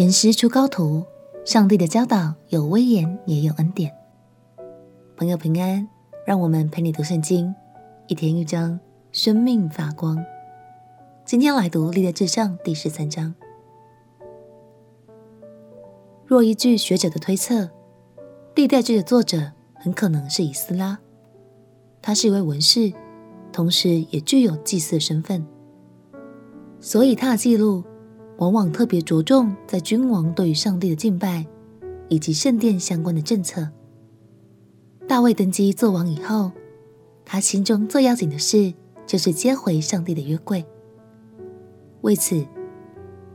严师出高徒，上帝的教导有威严，也有恩典。朋友平安，让我们陪你读圣经，一天一章，生命发光。今天来读《历代志上》第十三章。若依据学者的推测，《历代志》的作者很可能是以斯拉，他是一位文士，同时也具有祭司的身份，所以他的记录。往往特别着重在君王对于上帝的敬拜，以及圣殿相关的政策。大卫登基做王以后，他心中最要紧的事就是接回上帝的约柜。为此，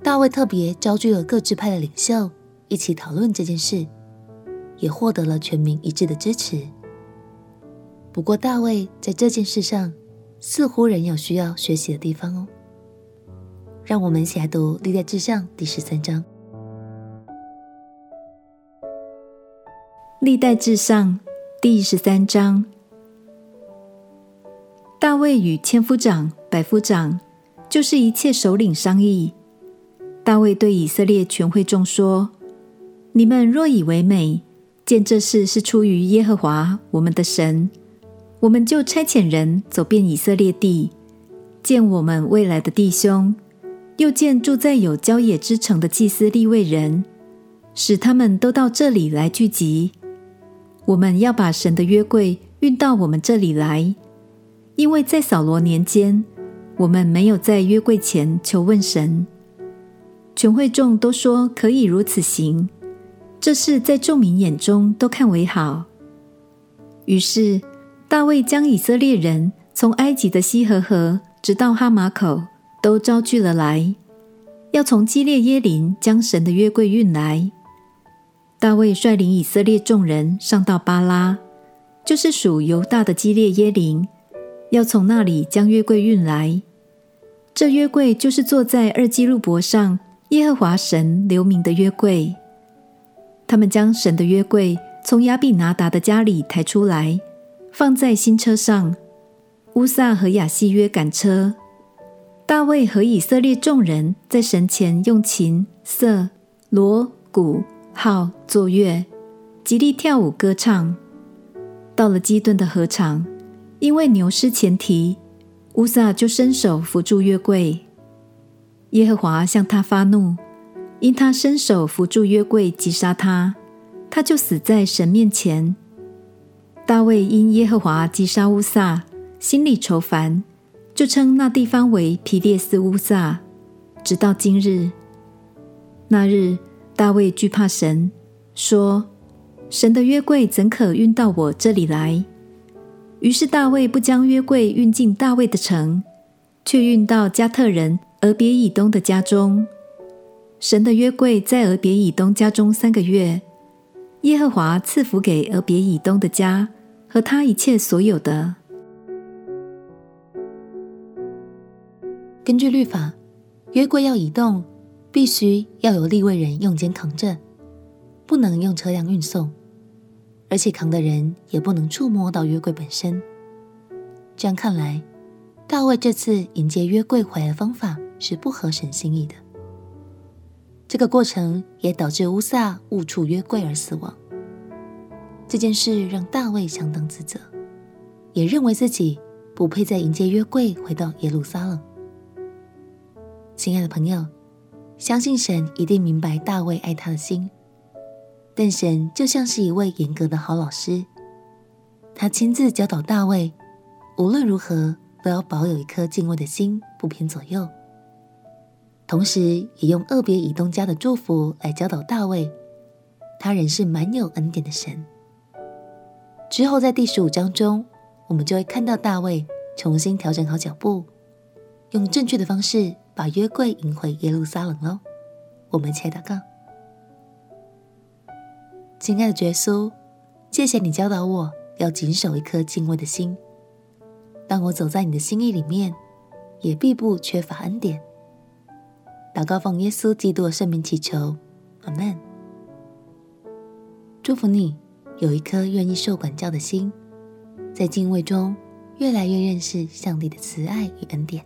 大卫特别召集了各支派的领袖一起讨论这件事，也获得了全民一致的支持。不过，大卫在这件事上似乎仍有需要学习的地方哦。让我们一起来读《历代志上》第十三章。《历代志上》第十三章，大卫与千夫长、百夫长，就是一切首领商议。大卫对以色列全会众说：“你们若以为美，见这事是出于耶和华我们的神，我们就差遣人走遍以色列地，见我们未来的弟兄。”又见住在有郊野之城的祭司利未人，使他们都到这里来聚集。我们要把神的约柜运到我们这里来，因为在扫罗年间，我们没有在约柜前求问神。全会众都说可以如此行，这事在众民眼中都看为好。于是大卫将以色列人从埃及的西河河直到哈马口。都招聚了来，要从基列耶林将神的约柜运来。大卫率领以色列众人上到巴拉，就是属犹大的基列耶林，要从那里将约柜运来。这约柜就是坐在二基路伯上耶和华神留名的约柜。他们将神的约柜从亚比拿达的家里抬出来，放在新车上。乌撒和亚希约赶车。大卫和以色列众人在神前用琴、瑟、锣、鼓、号作乐，极力跳舞歌唱。到了基顿的禾场，因为牛失前蹄，乌撒就伸手扶住约柜。耶和华向他发怒，因他伸手扶住约柜，击杀他，他就死在神面前。大卫因耶和华击杀乌撒，心里愁烦。就称那地方为皮列斯乌萨，直到今日。那日，大卫惧怕神，说：“神的约柜怎可运到我这里来？”于是大卫不将约柜运进大卫的城，却运到加特人俄别以东的家中。神的约柜在俄别以东家中三个月，耶和华赐福给俄别以东的家和他一切所有的。根据律法，约柜要移动，必须要有立位人用肩扛着，不能用车辆运送，而且扛的人也不能触摸到约柜本身。这样看来，大卫这次迎接约柜回来的方法是不合神心意的。这个过程也导致乌撒误触约柜而死亡。这件事让大卫相当自责，也认为自己不配再迎接约柜回到耶路撒冷。亲爱的朋友，相信神一定明白大卫爱他的心，但神就像是一位严格的好老师，他亲自教导大卫，无论如何都要保有一颗敬畏的心，不偏左右。同时，也用俄别以东家的祝福来教导大卫，他仍是满有恩典的神。之后，在第十五章中，我们就会看到大卫重新调整好脚步，用正确的方式。把约柜迎回耶路撒冷喽！我们一起来祷告。亲爱的耶稣，谢谢你教导我要谨守一颗敬畏的心。当我走在你的心意里面，也必不缺乏恩典。祷告奉耶稣基督的圣名祈求，阿门。祝福你有一颗愿意受管教的心，在敬畏中越来越认识上帝的慈爱与恩典。